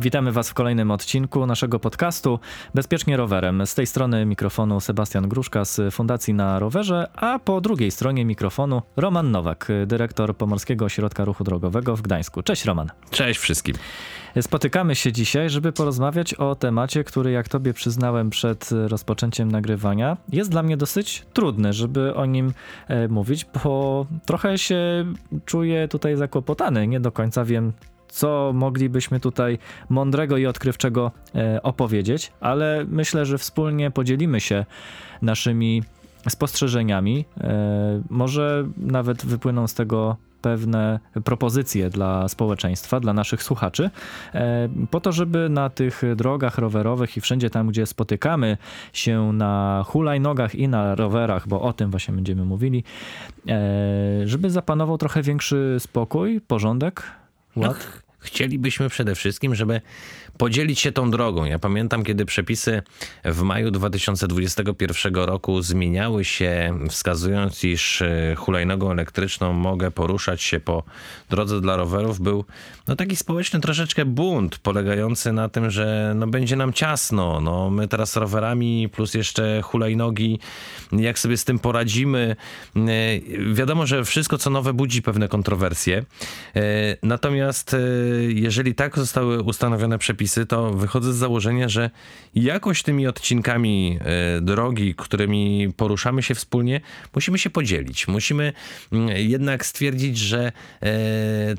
Witamy Was w kolejnym odcinku naszego podcastu Bezpiecznie Rowerem. Z tej strony mikrofonu Sebastian Gruszka z Fundacji na Rowerze, a po drugiej stronie mikrofonu Roman Nowak, dyrektor Pomorskiego Ośrodka Ruchu Drogowego w Gdańsku. Cześć Roman. Cześć wszystkim. Spotykamy się dzisiaj, żeby porozmawiać o temacie, który jak Tobie przyznałem przed rozpoczęciem nagrywania, jest dla mnie dosyć trudny, żeby o nim e, mówić, bo trochę się czuję tutaj zakłopotany. Nie do końca wiem, co moglibyśmy tutaj mądrego i odkrywczego e, opowiedzieć, ale myślę, że wspólnie podzielimy się naszymi spostrzeżeniami. E, może nawet wypłyną z tego pewne propozycje dla społeczeństwa, dla naszych słuchaczy, e, po to, żeby na tych drogach rowerowych i wszędzie tam, gdzie spotykamy się na hulajnogach i na rowerach, bo o tym właśnie będziemy mówili, żeby zapanował trochę większy spokój, porządek, No, chcielibyśmy przede wszystkim, żeby podzielić się tą drogą. Ja pamiętam, kiedy przepisy w maju 2021 roku zmieniały się, wskazując, iż e, hulajnogą elektryczną mogę poruszać się po drodze dla rowerów, był no, taki społeczny troszeczkę bunt, polegający na tym, że no, będzie nam ciasno. No, my teraz rowerami plus jeszcze hulajnogi, jak sobie z tym poradzimy. E, wiadomo, że wszystko co nowe budzi pewne kontrowersje. E, natomiast jeżeli tak zostały ustanowione przepisy, przepisy, to wychodzę z założenia, że jakoś tymi odcinkami e, drogi, którymi poruszamy się wspólnie, musimy się podzielić. Musimy mm, jednak stwierdzić, że e,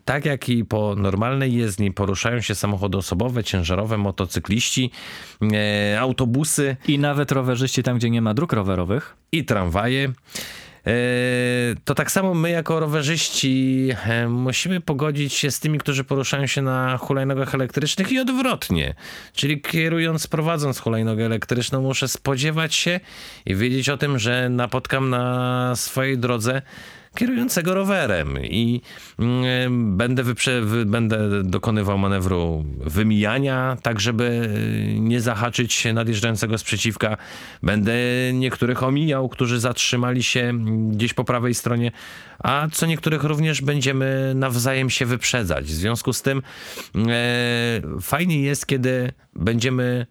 tak jak i po normalnej jezdni poruszają się samochody osobowe, ciężarowe, motocykliści, e, autobusy. I nawet rowerzyści tam, gdzie nie ma dróg rowerowych. I tramwaje. E, to tak samo my jako rowerzyści e, musimy pogodzić się z tymi, którzy poruszają się na hulajnogach elektrycznych i odwrotnie. Czyli kierując, prowadząc hulajnogę elektryczną, muszę spodziewać się i wiedzieć o tym, że napotkam na swojej drodze kierującego rowerem i mm, będę, wyprze- będę dokonywał manewru wymijania, tak żeby nie zahaczyć nadjeżdżającego sprzeciwka. Będę niektórych omijał, którzy zatrzymali się gdzieś po prawej stronie, a co niektórych również będziemy nawzajem się wyprzedzać. W związku z tym e, fajnie jest, kiedy będziemy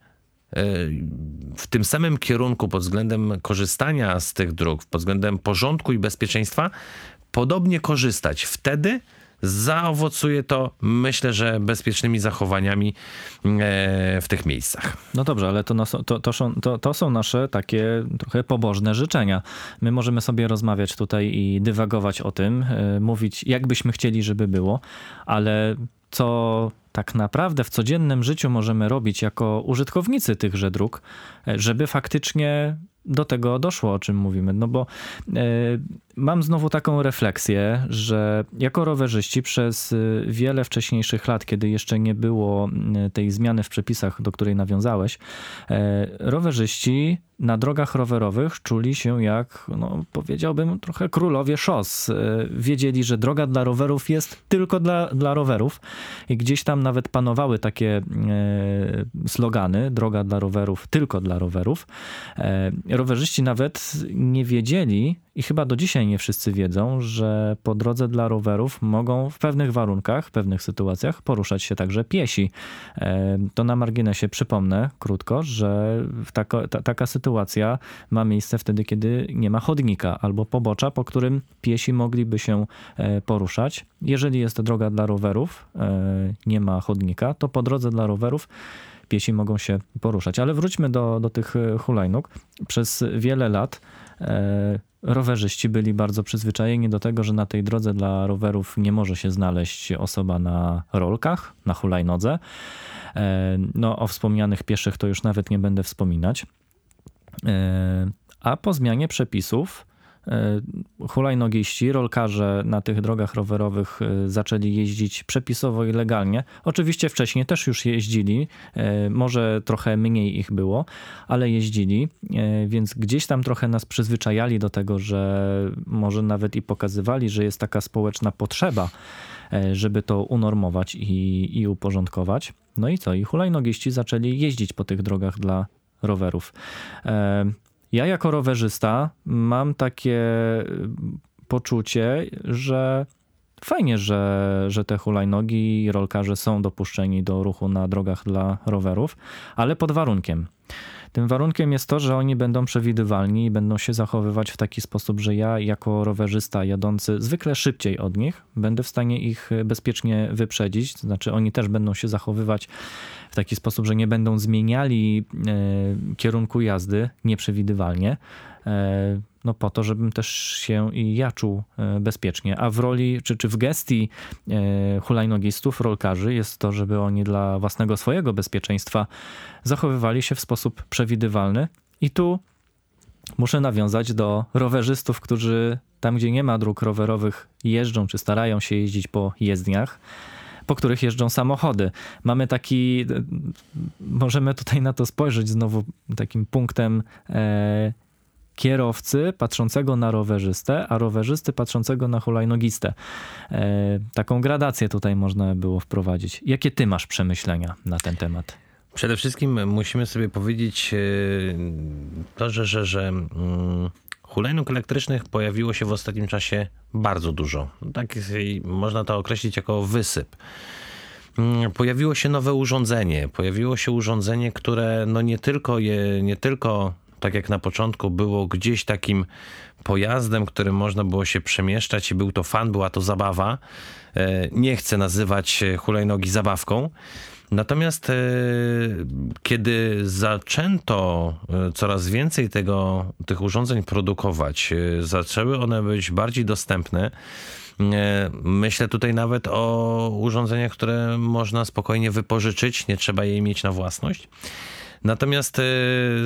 w tym samym kierunku pod względem korzystania z tych dróg, pod względem porządku i bezpieczeństwa, podobnie korzystać. Wtedy zaowocuje to, myślę, że bezpiecznymi zachowaniami e, w tych miejscach. No dobrze, ale to, to, to, są, to, to są nasze takie trochę pobożne życzenia. My możemy sobie rozmawiać tutaj i dywagować o tym, e, mówić jakbyśmy chcieli, żeby było, ale co tak naprawdę w codziennym życiu możemy robić jako użytkownicy tychże dróg, e, żeby faktycznie do tego doszło, o czym mówimy. No bo e, mam znowu taką refleksję, że jako rowerzyści przez e, wiele wcześniejszych lat, kiedy jeszcze nie było tej zmiany w przepisach, do której nawiązałeś, rowerzyści na drogach rowerowych czuli się jak, no, powiedziałbym, trochę królowie szos. E, wiedzieli, że droga dla rowerów jest tylko dla, dla rowerów i gdzieś tam nawet panowały takie e, slogany, droga dla rowerów, tylko dla rowerów. E, rowerzyści nawet nie wiedzieli, i chyba do dzisiaj nie wszyscy wiedzą, że po drodze dla rowerów mogą w pewnych warunkach, w pewnych sytuacjach poruszać się także piesi. To na marginesie przypomnę krótko, że taka, ta, taka sytuacja ma miejsce wtedy, kiedy nie ma chodnika albo pobocza, po którym piesi mogliby się e, poruszać. Jeżeli jest droga dla rowerów, e, nie ma chodnika, to po drodze dla rowerów piesi mogą się poruszać. Ale wróćmy do, do tych hulajnóg. Przez wiele lat rowerzyści byli bardzo przyzwyczajeni do tego, że na tej drodze dla rowerów nie może się znaleźć osoba na rolkach, na hulajnodze. E, no, o wspomnianych pieszych to już nawet nie będę wspominać. E, a po zmianie przepisów E, hulajnogiści, rolkarze na tych drogach rowerowych e, zaczęli jeździć przepisowo i legalnie. Oczywiście wcześniej też już jeździli, może trochę mniej ich było, ale jeździli, więc gdzieś tam trochę nas przyzwyczajali do tego, że może nawet i pokazywali, że jest taka społeczna potrzeba, żeby to unormować i, i uporządkować. No i co? I hulajnogiści zaczęli jeździć po tych drogach dla rowerów. Ja jako rowerzysta mam takie y, poczucie, że fajnie, że, że te hulajnogi i rolkarze są dopuszczeni do ruchu na drogach dla rowerów, ale pod warunkiem. Tym warunkiem jest to, że oni będą przewidywalni i będą się zachowywać w taki sposób, że ja jako rowerzysta jadący zwykle szybciej od nich będę w stanie ich bezpiecznie wyprzedzić. To znaczy oni też będą się zachowywać w taki sposób, że nie będą zmieniali e, kierunku jazdy nieprzewidywalnie. E, no po to, żebym też się i ja czuł e, bezpiecznie. A w roli, czy, czy w gestii hulajnogistów, rolkarzy jest to, żeby oni dla własnego swojego bezpieczeństwa zachowywali się w sposób przewidywalny. I tu muszę nawiązać do rowerzystów, którzy tam, gdzie nie ma dróg rowerowych, jeżdżą czy starają się jeździć po jezdniach po których jeżdżą samochody. Mamy taki, możemy tutaj na to spojrzeć znowu takim punktem e, kierowcy patrzącego na rowerzystę, a rowerzysty patrzącego na hulajnogistę. E, taką gradację tutaj można było wprowadzić. Jakie ty masz przemyślenia na ten temat? Przede wszystkim musimy sobie powiedzieć e, to, że, że, że mm, hulajnóg elektrycznych pojawiło się w ostatnim czasie bardzo dużo. Tak można to określić jako wysyp. Mm, pojawiło się nowe urządzenie. Pojawiło się urządzenie, które no nie tylko je, nie tylko tak jak na początku było gdzieś takim pojazdem, którym można było się przemieszczać i był to fan, była to zabawa. E, nie chcę nazywać hulajnogi zabawką. Natomiast e, kiedy zaczęto e, coraz więcej tego, tych urządzeń produkować, zaczęły one być bardziej dostępne. Myślę tutaj nawet o urządzeniach, które można spokojnie wypożyczyć, nie trzeba jej mieć na własność. Natomiast e,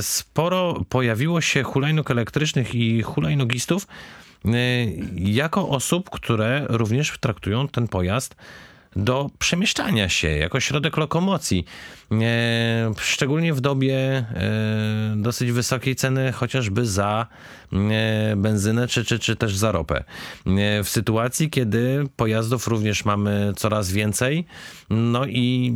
sporo pojawiło się hulajnóg elektrycznych i hulajnogistów e, jako osób, które również traktują ten pojazd do przemieszczania się jako środek lokomocji. E, szczególnie w dobie e, dosyć wysokiej ceny, chociażby za e, benzynę czy, czy, czy też za ropę. W sytuacji, kiedy pojazdów również mamy coraz więcej, no i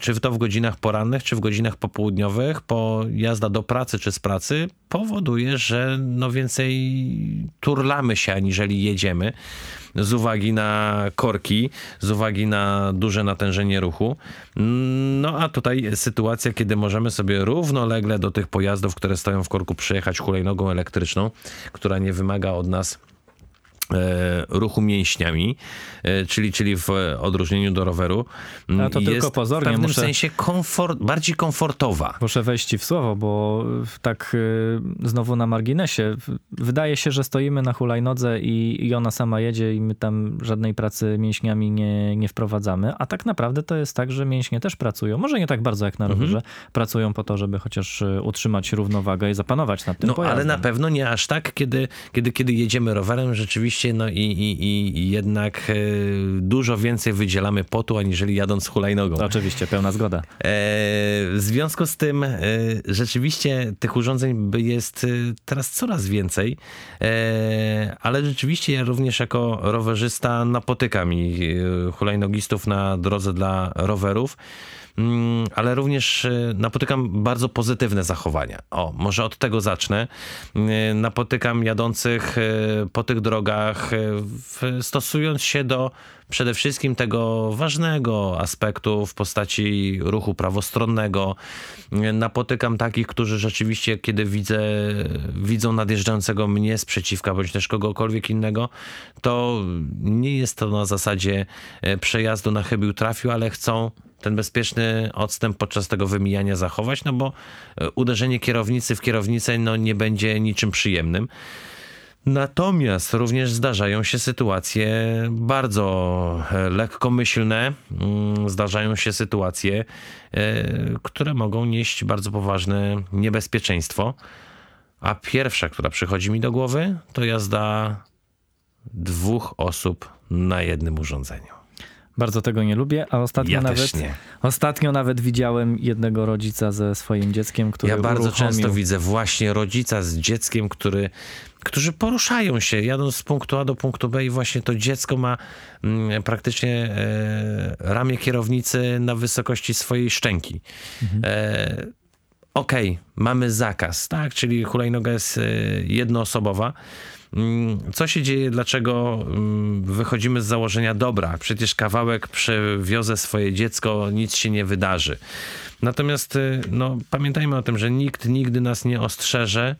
czy to w godzinach porannych, czy w godzinach popołudniowych, po jazda do pracy czy z pracy powoduje, że no więcej turlamy się, aniżeli jedziemy z uwagi na korki, z uwagi na duże natężenie ruchu. No a tutaj sytuacja, kiedy możemy sobie równolegle do tych pojazdów, które stoją w korku, przejechać hulajnogą elektryczną, która nie wymaga od nas E, ruchu mięśniami, e, czyli, czyli w odróżnieniu do roweru, A to tylko pozornie. w pewnym muszę, sensie komfort, bardziej komfortowa. Muszę wejść w słowo, bo tak e, znowu na marginesie. Wydaje się, że stoimy na hulajnodze i, i ona sama jedzie i my tam żadnej pracy mięśniami nie, nie wprowadzamy, a tak naprawdę to jest tak, że mięśnie też pracują. Może nie tak bardzo jak na rowerze. Mhm. Pracują po to, żeby chociaż utrzymać równowagę i zapanować nad tym No pojazdem. ale na pewno nie aż tak, kiedy, kiedy, kiedy jedziemy rowerem, rzeczywiście no i, i, i jednak e, dużo więcej wydzielamy potu, aniżeli jadąc hulajnogą. To oczywiście, pełna zgoda. E, w związku z tym e, rzeczywiście tych urządzeń jest teraz coraz więcej, ale rzeczywiście ja również jako rowerzysta napotykam i hulajnogistów na drodze dla rowerów. Mm, ale również e, napotykam bardzo pozytywne zachowania. O, może od tego zacznę. E, napotykam jadących e, po tych drogach, stosując się do przede wszystkim tego ważnego aspektu w postaci ruchu prawostronnego. Napotykam takich, którzy rzeczywiście, kiedy widzę, widzą nadjeżdżającego mnie sprzeciwka, bądź też kogokolwiek innego, to nie jest to na zasadzie przejazdu na chybił trafił, ale chcą ten bezpieczny odstęp podczas tego wymijania zachować, no bo e, uderzenie kierownicy w kierownicę no, nie będzie niczym przyjemnym. Natomiast również zdarzają się sytuacje bardzo e, lekkomyślne, mm, zdarzają się sytuacje, e, które mogą nieść bardzo poważne niebezpieczeństwo. A pierwsza, która przychodzi mi do głowy, to jazda dwóch osób na jednym urządzeniu. Bardzo tego nie lubię, a ostatnio ja nawet ostatnio nawet widziałem jednego rodzica ze swoim dzieckiem, który Ja bardzo uruchomił... często widzę właśnie rodzica z dzieckiem, który którzy poruszają się, jadąc z punktu A do punktu B i właśnie to dziecko ma mm, praktycznie e, ramię kierownicy na wysokości swojej szczęki. Mhm. E, Okej, okay, mamy zakaz, tak, czyli hulajnoga jest e, jednoosobowa, mm, co się dzieje, dlaczego mm, wychodzimy z założenia dobra, przecież kawałek przewiozę swoje dziecko, nic się nie wydarzy. Natomiast y, no, pamiętajmy o tym, że nikt nigdy nas nie ostrzeże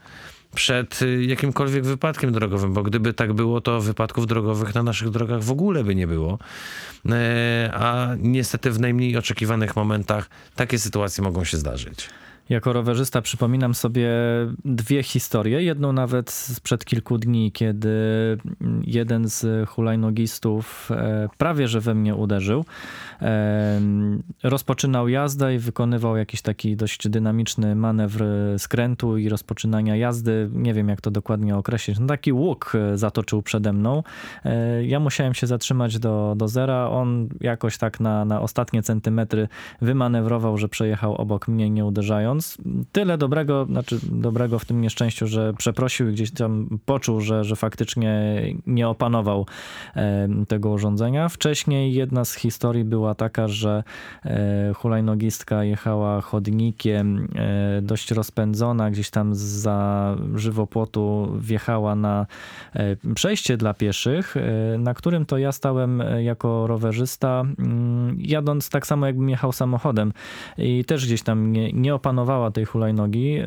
przed y, jakimkolwiek wypadkiem drogowym, bo gdyby tak było, to wypadków drogowych na naszych drogach w ogóle by nie było. E, a niestety w najmniej oczekiwanych momentach takie sytuacje mogą się zdarzyć. Jako rowerzysta przypominam sobie dwie historie. Jedną nawet sprzed kilku dni, kiedy jeden z hulajnogistów e, prawie że we mnie uderzył. E, rozpoczynał jazdę i wykonywał jakiś taki dość dynamiczny manewr skrętu i rozpoczynania jazdy. Nie wiem, jak to dokładnie określić. No taki łuk e, zatoczył przede mną. Ja musiałem się zatrzymać do, do zera. On jakoś tak na, na ostatnie centymetry wymanewrował, że przejechał obok mnie, nie uderzając tyle dobrego, znaczy dobrego w tym nieszczęściu, że przeprosił i gdzieś tam poczuł, że, że faktycznie nie opanował tego urządzenia. Wcześniej jedna z historii była taka, że e, hulajnogistka jechała chodnikiem e, dość rozpędzona, gdzieś tam za żywopłotu wjechała na e, przejście dla pieszych, na którym to ja stałem jako rowerzysta, mm, jadąc tak samo jakbym jechał samochodem i też gdzieś tam nie, nie opanowałem pilnowała tej hulajnogi,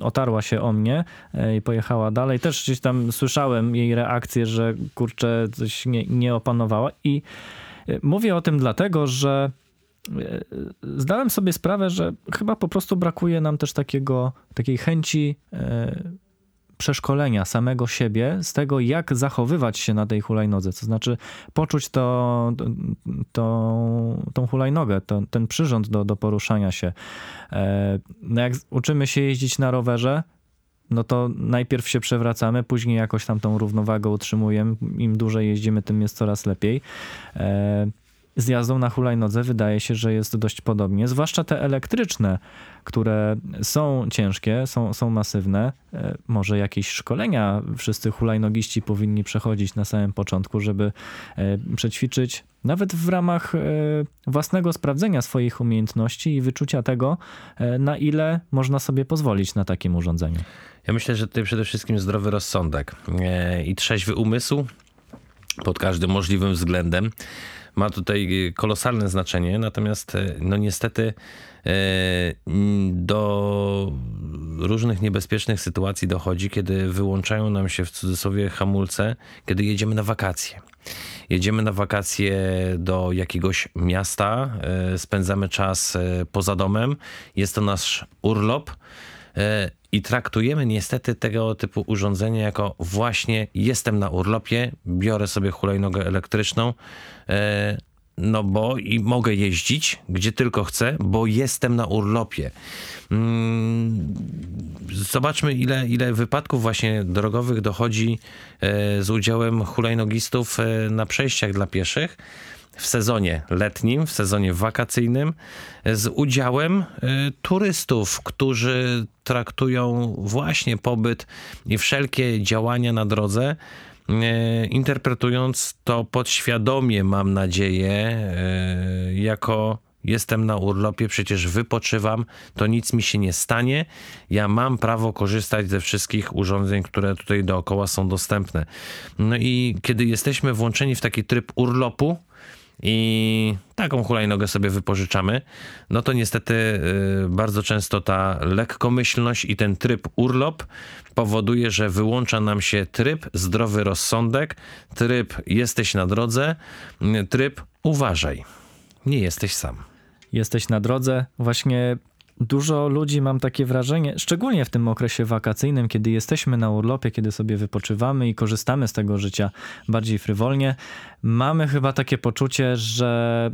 otarła się o mnie e, i pojechała dalej. Też gdzieś tam słyszałem jej reakcję, że kurczę, coś nie, nie opanowała i e, mówię o tym dlatego, że e, zdałem sobie sprawę, że chyba po prostu brakuje nam też takiego, takiej chęci przeszkolenia samego siebie z tego, jak zachowywać się na tej hulajnodze. To znaczy poczuć to, to, tą hulajnogę, to, ten przyrząd do, do poruszania się. E, no jak uczymy się jeździć na rowerze, no to najpierw się przewracamy, później jakoś tam tą równowagę utrzymujemy. Im dłużej jeździmy, tym jest coraz lepiej. Z jazdą na hulajnodze wydaje się, że jest dość podobnie, zwłaszcza te elektryczne, które są ciężkie, są, są masywne. E, może jakieś szkolenia wszyscy hulajnogiści powinni przechodzić na samym początku, żeby e, przećwiczyć nawet w ramach e, własnego sprawdzenia swoich umiejętności i wyczucia tego, na ile można sobie pozwolić na takim urządzeniu. Ja myślę, że tutaj przede wszystkim zdrowy rozsądek i trzeźwy umysł pod każdym możliwym względem ma tutaj y, kolosalne znaczenie, natomiast y, no niestety y, do różnych niebezpiecznych sytuacji dochodzi, kiedy wyłączają nam się w cudzysłowie hamulce, kiedy jedziemy na wakacje. Jedziemy na wakacje do jakiegoś miasta, spędzamy czas poza domem, jest to nasz urlop i traktujemy niestety tego typu urządzenie jako właśnie jestem na urlopie, biorę sobie hulajnogę elektryczną, e, no bo i mogę jeździć gdzie tylko chcę, bo jestem na urlopie. Mm, zobaczmy, ile, ile wypadków właśnie drogowych dochodzi e, z udziałem hulajnogistów e, na przejściach dla pieszych w sezonie letnim, w sezonie wakacyjnym z udziałem y, turystów, którzy traktują właśnie pobyt i wszelkie działania na drodze y, interpretując to podświadomie, mam nadzieję, jako jestem na urlopie, przecież wypoczywam, to nic mi się nie stanie. Ja mam prawo korzystać ze wszystkich urządzeń, które tutaj dookoła są dostępne. No i kiedy jesteśmy włączeni w taki tryb urlopu, i taką hulajnogę sobie wypożyczamy, no to niestety y, bardzo często ta lekkomyślność i ten tryb urlop powoduje, że wyłącza nam się tryb zdrowy rozsądek, tryb jesteś na drodze, y, tryb uważaj, nie jesteś sam. Jesteś na drodze, właśnie Dużo ludzi, mam takie wrażenie, szczególnie w tym okresie wakacyjnym, kiedy jesteśmy na urlopie, kiedy sobie wypoczywamy i korzystamy z tego życia bardziej frywolnie, mamy chyba takie poczucie, że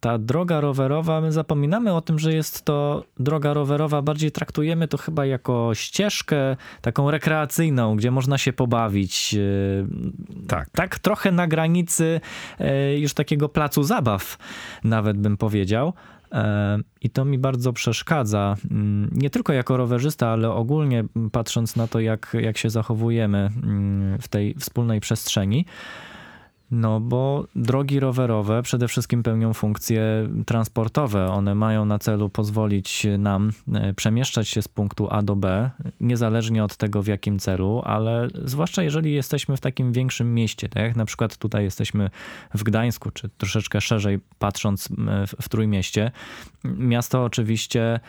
ta droga rowerowa, my zapominamy o tym, że jest to droga rowerowa, bardziej traktujemy to chyba jako ścieżkę taką rekreacyjną, gdzie można się pobawić. Tak. Tak trochę na granicy e, już takiego placu zabaw, nawet bym powiedział. I to mi bardzo przeszkadza, mm, nie tylko jako rowerzysta, ale ogólnie patrząc na to, jak, jak się zachowujemy mm, w tej wspólnej przestrzeni. No bo drogi rowerowe przede wszystkim pełnią funkcje transportowe. One mają na celu pozwolić nam e, przemieszczać się z punktu A do B, niezależnie od tego w jakim celu, ale zwłaszcza jeżeli jesteśmy w takim większym mieście, tak jak na przykład tutaj jesteśmy w Gdańsku, czy troszeczkę szerzej patrząc w Trójmieście. Miasto oczywiście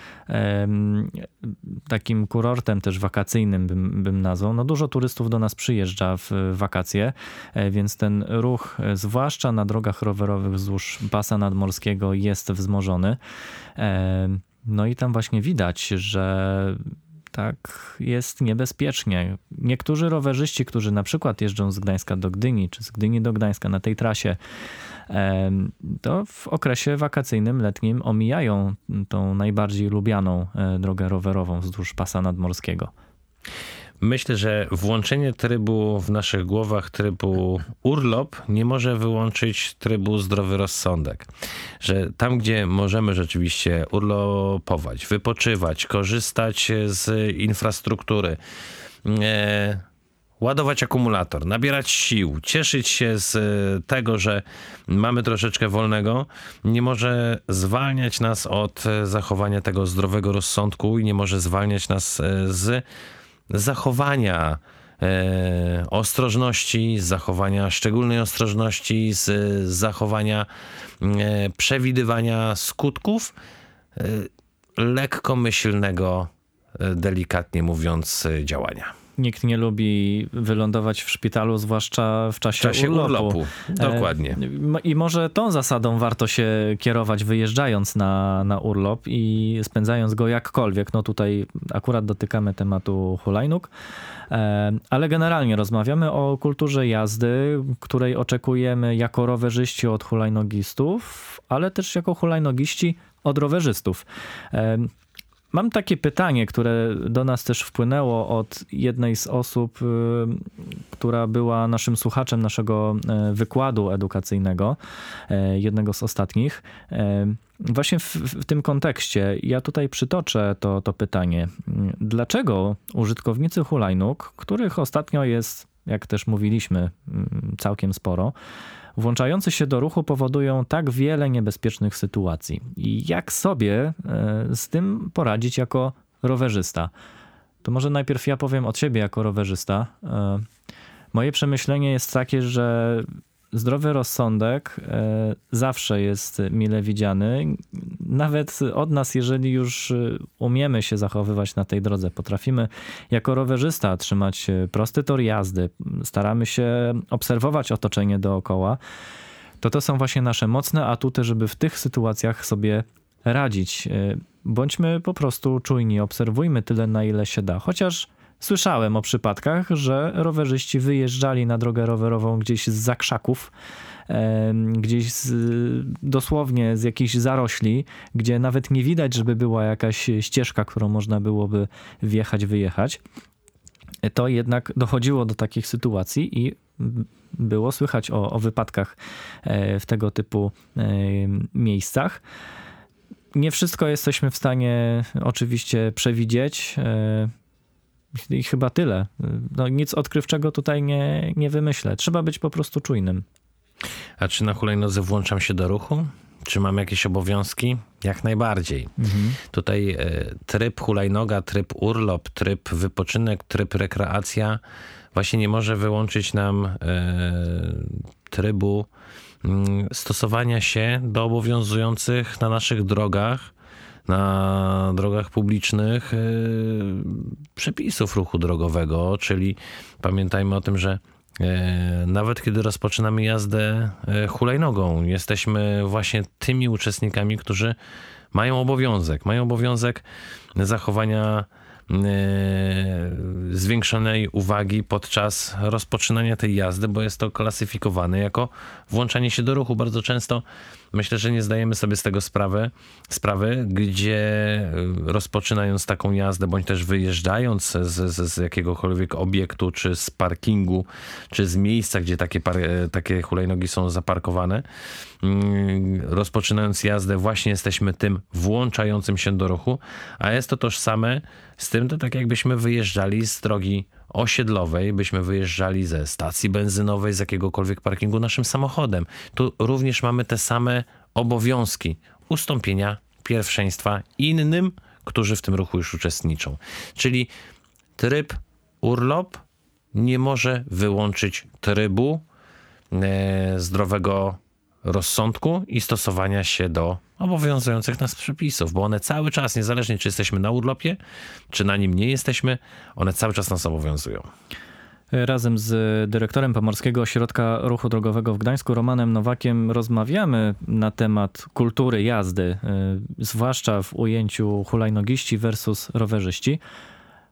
takim kurortem też wakacyjnym bym, bym nazwał. No dużo turystów do nas przyjeżdża w wakacje, e, więc ten ruch ruch, e, zwłaszcza na drogach rowerowych wzdłuż pasa nadmorskiego, jest wzmożony. E, no i tam właśnie widać, że tak jest niebezpiecznie. Niektórzy rowerzyści, którzy na przykład jeżdżą z Gdańska do Gdyni, czy z Gdyni do Gdańska na tej trasie, e, to w okresie wakacyjnym, letnim omijają tą najbardziej lubianą drogę rowerową wzdłuż pasa nadmorskiego. Myślę, że włączenie trybu w naszych głowach, trybu urlop, nie może wyłączyć trybu zdrowy rozsądek. Że tam, gdzie możemy rzeczywiście urlopować, wypoczywać, korzystać z infrastruktury, e, ładować akumulator, nabierać sił, cieszyć się z tego, że mamy troszeczkę wolnego, nie może zwalniać nas od zachowania tego zdrowego rozsądku i nie może zwalniać nas z zachowania e, ostrożności, z zachowania szczególnej ostrożności, z zachowania e, przewidywania skutków e, lekkomyślnego, e, delikatnie mówiąc, działania. Nikt nie lubi wylądować w szpitalu, zwłaszcza w czasie, w czasie urlopu. urlopu. Dokładnie. I może tą zasadą warto się kierować, wyjeżdżając na, na urlop i spędzając go jakkolwiek. No tutaj akurat dotykamy tematu hulajnóg, ale generalnie rozmawiamy o kulturze jazdy, której oczekujemy jako rowerzyści od hulajnogistów, ale też jako hulajnogiści od rowerzystów. Mam takie pytanie, które do nas też wpłynęło od jednej z osób, y, która była naszym słuchaczem naszego e, wykładu edukacyjnego, e, jednego z ostatnich. Właśnie w, w, tym kontekście ja tutaj przytoczę to, to pytanie. Dlaczego użytkownicy hulajnóg, których ostatnio jest, jak też mówiliśmy, mm, całkiem sporo, włączające się do ruchu powodują tak wiele niebezpiecznych sytuacji. I jak sobie e, z tym poradzić jako rowerzysta? To może najpierw ja powiem od siebie jako rowerzysta. E, moje przemyślenie jest takie, że zdrowy rozsądek e, zawsze jest mile widziany. Nawet od nas, jeżeli już e, umiemy się zachowywać na tej drodze, potrafimy jako rowerzysta trzymać e, prosty tor jazdy, staramy się obserwować otoczenie dookoła, to to są właśnie nasze mocne atuty, żeby w tych sytuacjach sobie radzić. Bądźmy po prostu czujni, obserwujmy tyle, na ile się da. Chociaż Słyszałem o przypadkach, że rowerzyści wyjeżdżali na drogę rowerową gdzieś z zakrzaków, gdzieś z, dosłownie z jakichś zarośli, gdzie nawet nie widać, żeby była jakaś ścieżka, którą można byłoby wjechać, wyjechać. To jednak dochodziło do takich sytuacji i było słychać o, o wypadkach e, w tego typu miejscach. Nie wszystko jesteśmy w stanie oczywiście przewidzieć. I chyba tyle. No, nic odkrywczego tutaj nie, nie wymyślę. Trzeba być po prostu czujnym. A czy na hulajnodze włączam się do ruchu? Czy mam jakieś obowiązki? Jak najbardziej. Mhm. Tutaj e, tryb hulajnoga, tryb urlop, tryb wypoczynek, tryb rekreacja właśnie nie może wyłączyć nam e, trybu mm, stosowania się do obowiązujących na naszych drogach na drogach publicznych e, przepisów ruchu drogowego, czyli pamiętajmy o tym, że e, nawet kiedy rozpoczynamy jazdę e, hulajnogą, jesteśmy właśnie tymi uczestnikami, którzy mają obowiązek, mają obowiązek zachowania zwiększonej uwagi podczas rozpoczynania tej jazdy, bo jest to klasyfikowane jako włączanie się do ruchu. Bardzo często myślę, że nie zdajemy sobie z tego sprawy, sprawy gdzie y, rozpoczynając taką jazdę, bądź też wyjeżdżając z, z, z jakiegokolwiek obiektu, czy z parkingu, czy z miejsca, gdzie takie, par, e, takie hulajnogi są zaparkowane, mm, rozpoczynając jazdę, właśnie jesteśmy tym włączającym się do ruchu, a jest to tożsame z tym, to tak jakbyśmy wyjeżdżali z drogi osiedlowej byśmy wyjeżdżali ze stacji benzynowej, z jakiegokolwiek parkingu naszym samochodem. Tu również mamy te same obowiązki ustąpienia pierwszeństwa innym, którzy w tym ruchu już uczestniczą. Czyli tryb urlop nie może wyłączyć trybu e, zdrowego rozsądku i stosowania się do obowiązujących nas przepisów, bo one cały czas, niezależnie czy jesteśmy na urlopie, czy na nim nie jesteśmy, one cały czas nas obowiązują. Razem z dyrektorem Pomorskiego Ośrodka Ruchu Drogowego w Gdańsku, Romanem Nowakiem, rozmawiamy na temat kultury jazdy, y, zwłaszcza w ujęciu hulajnogiści versus rowerzyści.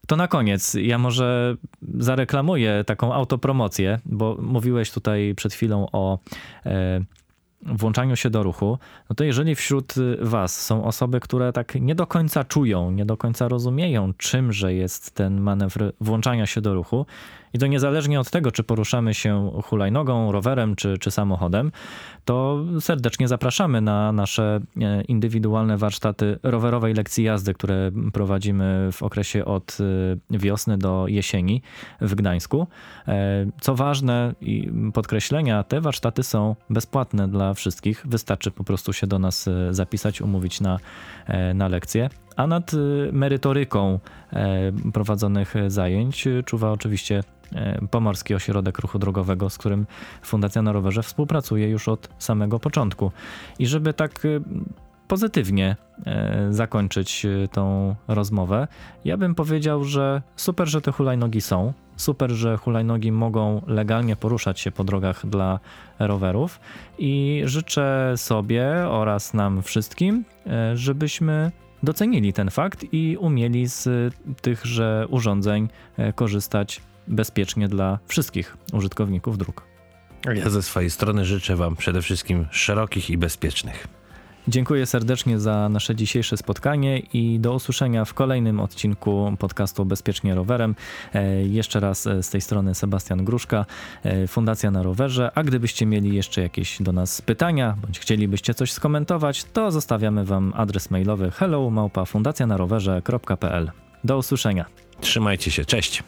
To na koniec, ja może zareklamuję taką autopromocję, bo mówiłeś tutaj przed chwilą o e, włączaniu się do ruchu, no to jeżeli wśród Was są osoby, które tak nie do końca czują, nie do końca rozumieją, czymże jest ten manewr włączania się do ruchu, i to niezależnie od tego, czy poruszamy się hulajnogą, rowerem czy, czy samochodem, to serdecznie zapraszamy na nasze e, indywidualne warsztaty rowerowej lekcji jazdy, które prowadzimy w okresie od e, wiosny do jesieni w Gdańsku. E, co ważne i podkreślenia, te warsztaty są bezpłatne dla wszystkich. Wystarczy po prostu się do nas zapisać, umówić na, na lekcję a nad merytoryką prowadzonych zajęć czuwa oczywiście E, Pomorski Ośrodek Ruchu Drogowego, z którym Fundacja na Rowerze współpracuje już od samego początku. I żeby tak e, pozytywnie e, zakończyć tą rozmowę, ja bym powiedział, że super, że te hulajnogi są. Super, że hulajnogi mogą legalnie poruszać się po drogach dla rowerów i życzę sobie oraz nam wszystkim, żebyśmy docenili ten fakt i umieli z tychże urządzeń korzystać bezpiecznie dla wszystkich użytkowników dróg. Ja ze swojej strony życzę Wam przede wszystkim szerokich i bezpiecznych. Dziękuję serdecznie za nasze dzisiejsze spotkanie i do usłyszenia w kolejnym odcinku podcastu Bezpiecznie Rowerem. E, jeszcze raz e, z tej strony Sebastian Gruszka, e, Fundacja na Rowerze. A gdybyście mieli jeszcze jakieś do nas pytania, bądź chcielibyście coś skomentować, to zostawiamy Wam adres mailowy hello małpa. Do usłyszenia. Trzymajcie się, cześć.